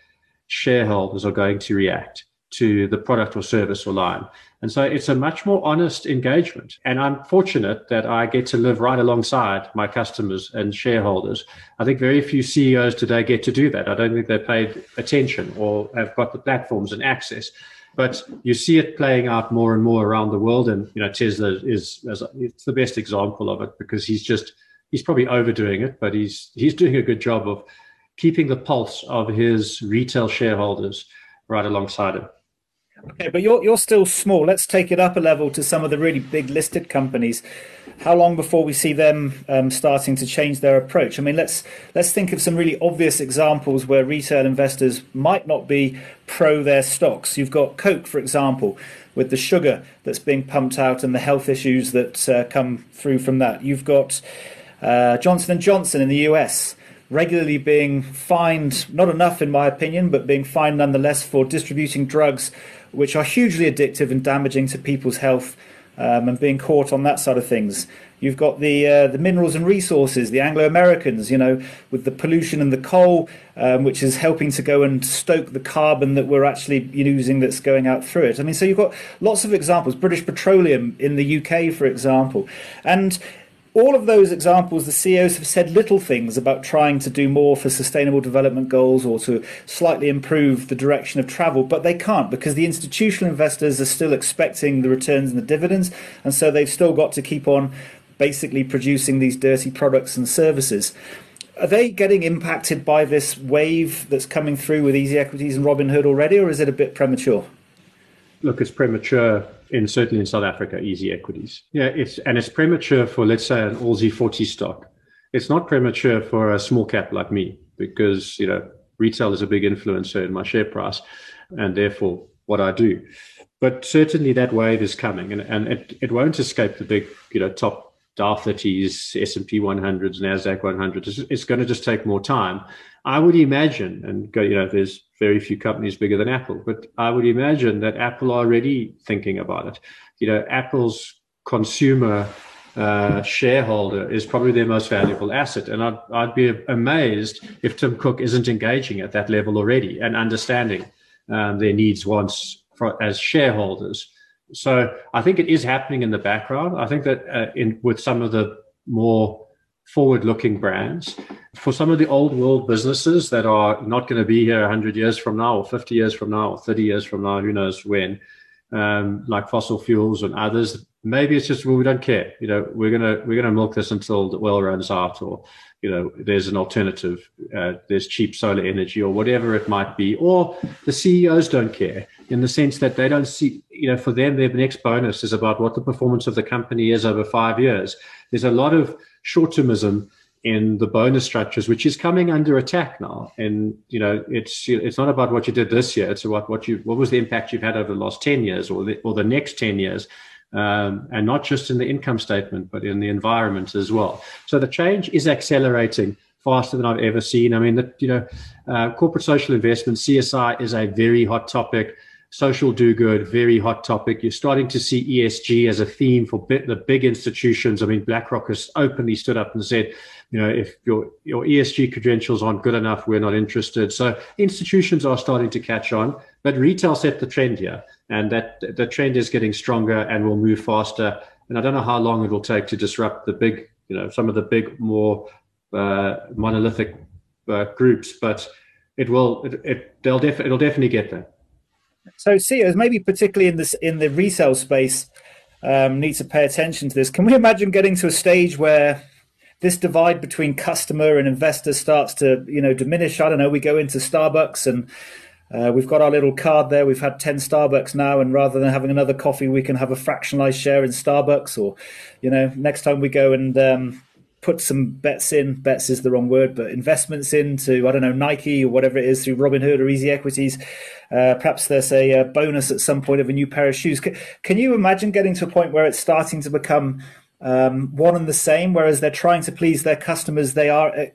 shareholders are going to react to the product or service or line and so it's a much more honest engagement. And I'm fortunate that I get to live right alongside my customers and shareholders. I think very few CEOs today get to do that. I don't think they're paid attention or have got the platforms and access. But you see it playing out more and more around the world. And, you know, Tesla is, it's the best example of it because he's just, he's probably overdoing it, but he's, he's doing a good job of keeping the pulse of his retail shareholders right alongside him. Okay, but you're you're still small. Let's take it up a level to some of the really big listed companies. How long before we see them um, starting to change their approach? I mean, let's let's think of some really obvious examples where retail investors might not be pro their stocks. You've got Coke, for example, with the sugar that's being pumped out and the health issues that uh, come through from that. You've got uh, Johnson and Johnson in the US regularly being fined, not enough in my opinion, but being fined nonetheless for distributing drugs which are hugely addictive and damaging to people's health um, and being caught on that side of things. You've got the uh, the minerals and resources, the Anglo Americans, you know, with the pollution and the coal, um, which is helping to go and stoke the carbon that we're actually using that's going out through it. I mean, so you've got lots of examples. British Petroleum in the UK, for example, and all of those examples, the CEOs have said little things about trying to do more for sustainable development goals or to slightly improve the direction of travel, but they can't because the institutional investors are still expecting the returns and the dividends, and so they've still got to keep on basically producing these dirty products and services. Are they getting impacted by this wave that's coming through with easy equities and Robinhood already, or is it a bit premature? Look, it's premature in certainly in South Africa, easy equities. Yeah, it's and it's premature for let's say an ALSI 40 stock. It's not premature for a small cap like me because you know retail is a big influencer in my share price, and therefore what I do. But certainly that wave is coming, and, and it, it won't escape the big you know top Dow 30s, S&P 100s, NASDAQ 100s. It's, going to just take more time. I would imagine, and you know, there's very few companies bigger than Apple, but I would imagine that Apple are already thinking about it. You know, Apple's consumer uh, shareholder is probably their most valuable asset. And I'd, I'd be amazed if Tim Cook isn't engaging at that level already and understanding um, their needs, wants for, as shareholders. So I think it is happening in the background. I think that uh, in with some of the more forward-looking brands, for some of the old world businesses that are not going to be here 100 years from now, or 50 years from now, or 30 years from now, who knows when, um, like fossil fuels and others, maybe it's just well, we don't care. You know, we're gonna we're gonna milk this until the oil runs out, or you know, there's an alternative. Uh, there's cheap solar energy, or whatever it might be. Or the CEOs don't care in the sense that they don't see. You know, for them, their next bonus is about what the performance of the company is over five years. There's a lot of short-termism in the bonus structures, which is coming under attack now. And you know, it's it's not about what you did this year; it's about what you what was the impact you've had over the last ten years, or the or the next ten years um, and not just in the income statement, but in the environment as well. So the change is accelerating faster than I've ever seen. I mean, the, you know, uh, corporate social investment (CSI) is a very hot topic. Social do good, very hot topic. You're starting to see ESG as a theme for the big institutions. I mean, BlackRock has openly stood up and said, you know, if your your ESG credentials aren't good enough, we're not interested. So institutions are starting to catch on, but retail set the trend here and that the trend is getting stronger and will move faster. And I don't know how long it will take to disrupt the big, you know, some of the big, more uh, monolithic uh, groups, but it will. It, it they'll def- it'll definitely get there. So, CEOs, maybe particularly in this in the resale space, um, need to pay attention to this. Can we imagine getting to a stage where this divide between customer and investor starts to, you know, diminish? I don't know. We go into Starbucks and uh, we've got our little card there. We've had 10 Starbucks now, and rather than having another coffee, we can have a fractionalized share in Starbucks. Or, you know, next time we go and um, put some bets in, bets is the wrong word, but investments into, I don't know, Nike or whatever it is through Robinhood or Easy Equities. Uh, perhaps there's a, a, bonus at some point of a new pair of shoes. Can you imagine getting to a point where it's starting to become um, one and the same, whereas they're trying to please their customers, they are uh,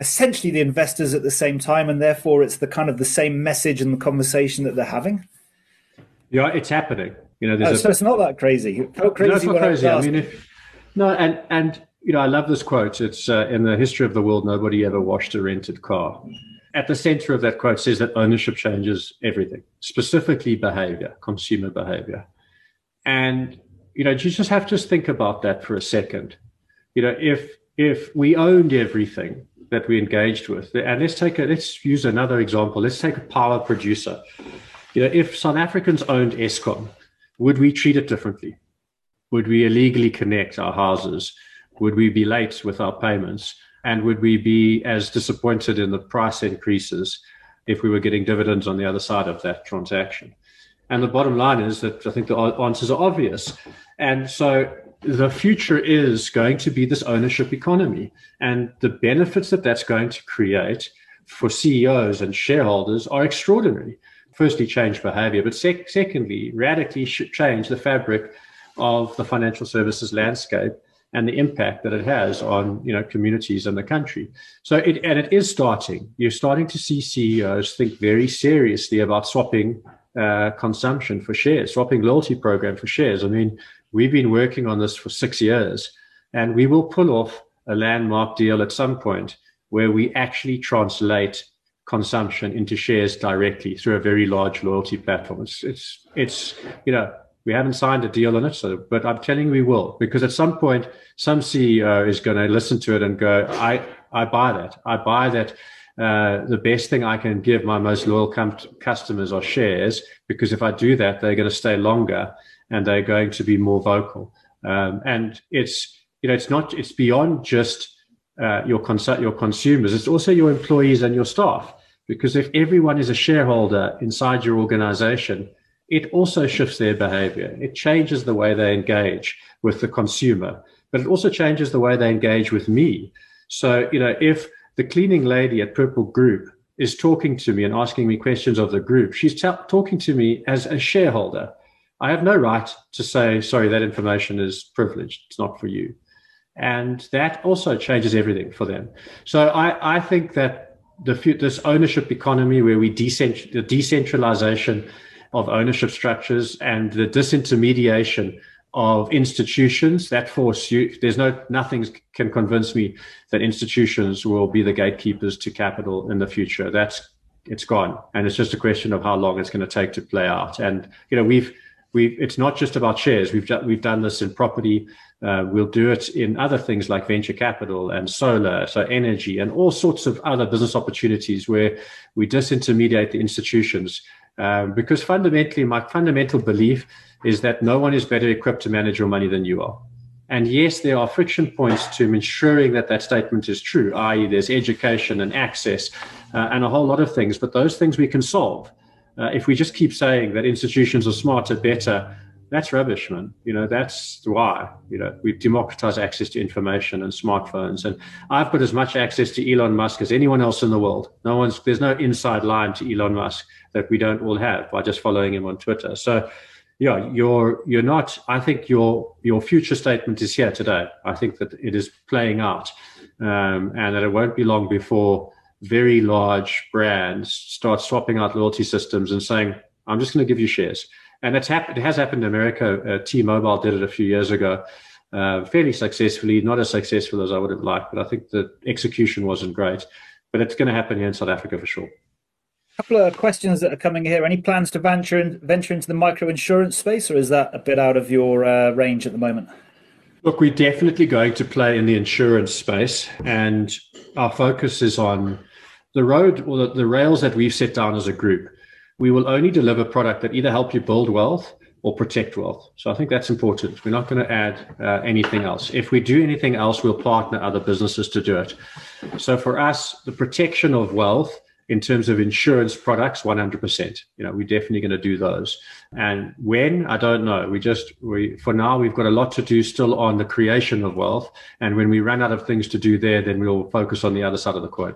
essentially the investors at the same time, and therefore it's the kind of the same message and the conversation that they're having. Yeah, it's happening. You know, oh, a, so it's not that crazy. How crazy? No, it's not crazy. I, I mean, if, no, and and you know, I love this quote. It's uh, in the history of the world, nobody ever washed a rented car. At the center of that quote says that ownership changes everything, specifically behavior, consumer behavior. And, you know, you just have to think about that for a second. You know, if if we owned everything, that we engaged with. And let's take a, let's use another example. Let's take a power producer. You know, if South Africans owned Eskom, would we treat it differently? Would we illegally connect our houses? Would we be late with our payments? And would we be as disappointed in the price increases if we were getting dividends on the other side of that transaction? And the bottom line is that I think the answers are obvious. And so the future is going to be this ownership economy. And the benefits that that's going to create for CEOs and shareholders are extraordinary. Firstly, change behavior, but sec- secondly, radically change the fabric of the financial services landscape and the impact that it has on you know communities and the country. So it and it is starting. You're starting to see CEOs think very seriously about swapping uh, consumption for shares, swapping loyalty program for shares. I mean, we've been working on this for six years, and we will pull off a landmark deal at some point where we actually translate consumption into shares directly through a very large loyalty platform. It's, it's, it's, you know, we haven't signed a deal on it, so, but I'm telling you we will, because at some point, some CEO is going to listen to it and go, I, I buy that. I buy that. Uh, the best thing I can give my most loyal com- customers are shares, because if I do that, they're going to stay longer and they're going to be more vocal. Um, and it's, you know, it's not, it's beyond just uh, your, cons- your consumers, it's also your employees and your staff. Because if everyone is a shareholder inside your organization, it also shifts their behavior. It changes the way they engage with the consumer, but it also changes the way they engage with me. So, you know, if the cleaning lady at Purple Group is talking to me and asking me questions of the group, she's t- talking to me as a shareholder. I have no right to say, sorry, that information is privileged. It's not for you. And that also changes everything for them. So I, I think that the this ownership economy where we decent, the decentralization of ownership structures and the disintermediation of institutions that force you there's no nothing can convince me that institutions will be the gatekeepers to capital in the future that's it's gone and it's just a question of how long it's going to take to play out and you know we've we it's not just about shares we've we've done this in property uh, we'll do it in other things like venture capital and solar, so energy, and all sorts of other business opportunities where we disintermediate the institutions. Um, because fundamentally, my fundamental belief is that no one is better equipped to manage your money than you are. And yes, there are friction points to ensuring that that statement is true, i.e., there's education and access uh, and a whole lot of things, but those things we can solve. Uh, if we just keep saying that institutions are smarter, better, that's rubbish, man. You know, that's why, you know, we democratize access to information and smartphones. And I've got as much access to Elon Musk as anyone else in the world. No one's, there's no inside line to Elon Musk that we don't all have by just following him on Twitter. So, yeah, you're, you're not, I think your, your future statement is here today. I think that it is playing out um, and that it won't be long before very large brands start swapping out loyalty systems and saying, I'm just going to give you shares and it's happened. It has happened in America. Uh, T-Mobile did it a few years ago, uh, fairly successfully. Not as successful as I would have liked, but I think the execution wasn't great. But it's going to happen here in South Africa for sure. A couple of questions that are coming here. Any plans to venture in, venture into the micro insurance space, or is that a bit out of your uh, range at the moment? Look, we're definitely going to play in the insurance space, and our focus is on the road or the, the rails that we've set down as a group we will only deliver product that either help you build wealth or protect wealth. So I think that's important. We're not going to add uh, anything else. If we do anything else, we'll partner other businesses to do it. So for us, the protection of wealth in terms of insurance products, 100%. You know, we're definitely going to do those. And when, I don't know. We just, we, for now, we've got a lot to do still on the creation of wealth. And when we run out of things to do there, then we'll focus on the other side of the coin.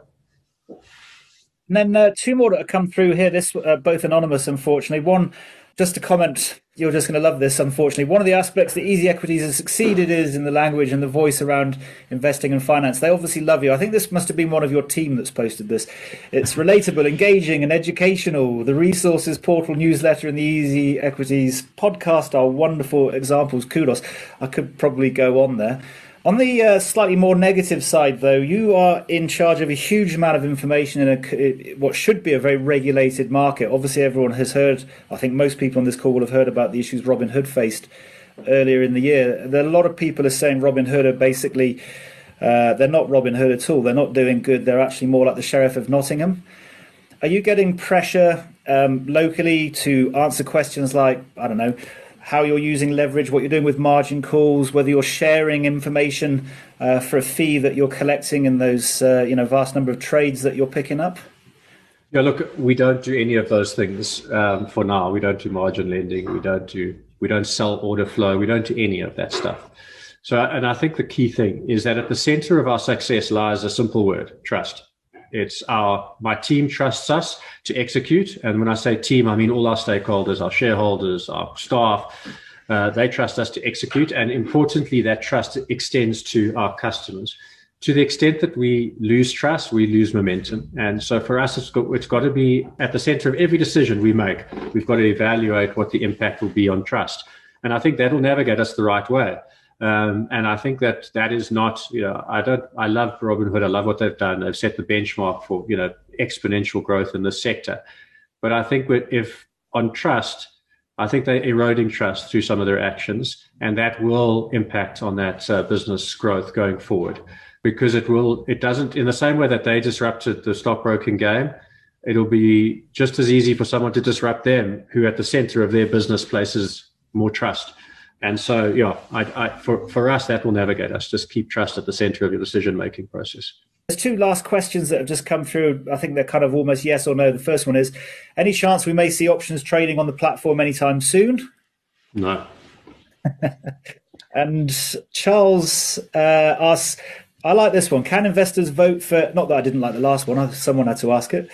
And then uh, two more that have come through here. This uh, both anonymous, unfortunately. One, just to comment, you're just going to love this. Unfortunately, one of the aspects that Easy Equities has succeeded is in the language and the voice around investing and finance. They obviously love you. I think this must have been one of your team that's posted this. It's relatable, engaging, and educational. The resources portal, newsletter, and the Easy Equities podcast are wonderful examples. Kudos. I could probably go on there. On the uh, slightly more negative side, though, you are in charge of a huge amount of information in a, what should be a very regulated market. Obviously, everyone has heard, I think most people on this call will have heard about the issues Robinhood faced earlier in the year. There, a lot of people are saying Robinhood are basically, uh, they're not Robin Hood at all. They're not doing good. They're actually more like the Sheriff of Nottingham. Are you getting pressure um, locally to answer questions like, I don't know, how you're using leverage, what you're doing with margin calls, whether you're sharing information uh, for a fee that you're collecting in those uh, you know vast number of trades that you're picking up? Yeah, look, we don't do any of those things um, for now. We don't do margin lending. We don't do we don't sell order flow. We don't do any of that stuff. So, and I think the key thing is that at the center of our success lies a simple word: trust. It's our my team trusts us to execute, and when I say team, I mean all our stakeholders, our shareholders, our staff, Uh, they trust us to execute, and importantly, that trust extends to our customers. To the extent that we lose trust, we lose momentum. And so for us, it's got, it's got to be at the center of every decision we make. We've got to evaluate what the impact will be on trust. And I think that'll navigate us the right way. Um, and I think that that is not, you know, I don't, I love Robinhood. I love what they've done. They've set the benchmark for, you know, exponential growth in the sector. But I think if on trust, I think they're eroding trust through some of their actions, and that will impact on that uh, business growth going forward because it will, it doesn't, in the same way that they disrupted the stockbroking game, it'll be just as easy for someone to disrupt them who at the center of their business places more trust. And so, yeah, I, I, for, for us, that will navigate us. Just keep trust at the center of your decision making process. There's two last questions that have just come through. I think they're kind of almost yes or no. The first one is any chance we may see options trading on the platform anytime soon? No. and Charles uh, asks, I like this one. Can investors vote for, not that I didn't like the last one, someone had to ask it.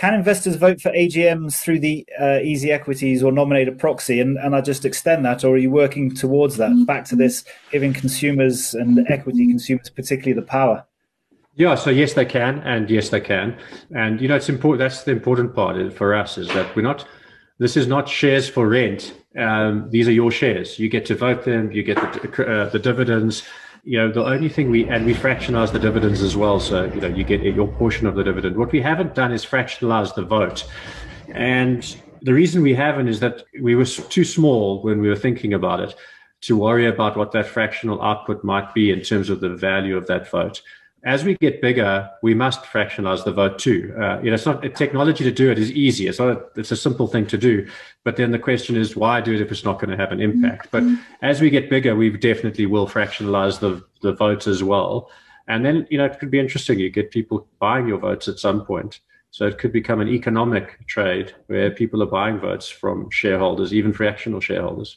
Can investors vote for AGMs through the uh, easy equities or nominate a proxy? And, and I just extend that, or are you working towards that? Back to this, giving consumers and equity consumers, particularly the power. Yeah, so yes, they can, and yes, they can, and you know, it's important. That's the important part for us is that we're not. This is not shares for rent. Um, these are your shares. You get to vote them. You get the, uh, the dividends you know, the only thing we, and we fractionalize the dividends as well. So, you know, you get your portion of the dividend. What we haven't done is fractionalize the vote. And the reason we haven't is that we were too small when we were thinking about it to worry about what that fractional output might be in terms of the value of that vote as we get bigger, we must fractionalize the vote too. Uh, you know, it's not technology to do it is easy. It's not. A, it's a simple thing to do. But then the question is, why do it if it's not going to have an impact? Mm-hmm. But as we get bigger, we definitely will fractionalize the the votes as well. And then you know, it could be interesting. You get people buying your votes at some point. So it could become an economic trade where people are buying votes from shareholders, even fractional shareholders.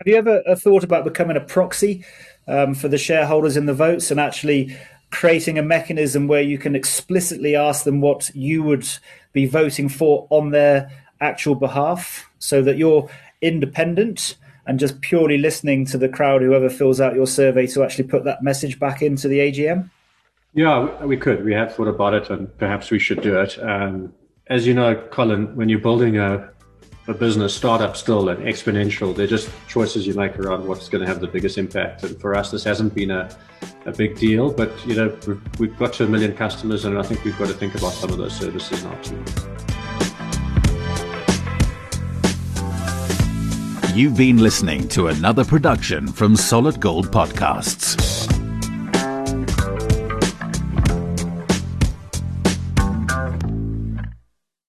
Have you ever uh, thought about becoming a proxy um, for the shareholders in the votes and actually creating a mechanism where you can explicitly ask them what you would be voting for on their actual behalf so that you're independent and just purely listening to the crowd, whoever fills out your survey, to actually put that message back into the AGM? Yeah, we could. We have thought about it, and perhaps we should do it. Um, as you know, Colin, when you're building a a business startup still and exponential. They're just choices you make around what's going to have the biggest impact. And for us, this hasn't been a, a big deal, but you know we've, we've got to a million customers, and I think we've got to think about some of those services now too. You've been listening to another production from Solid Gold Podcasts.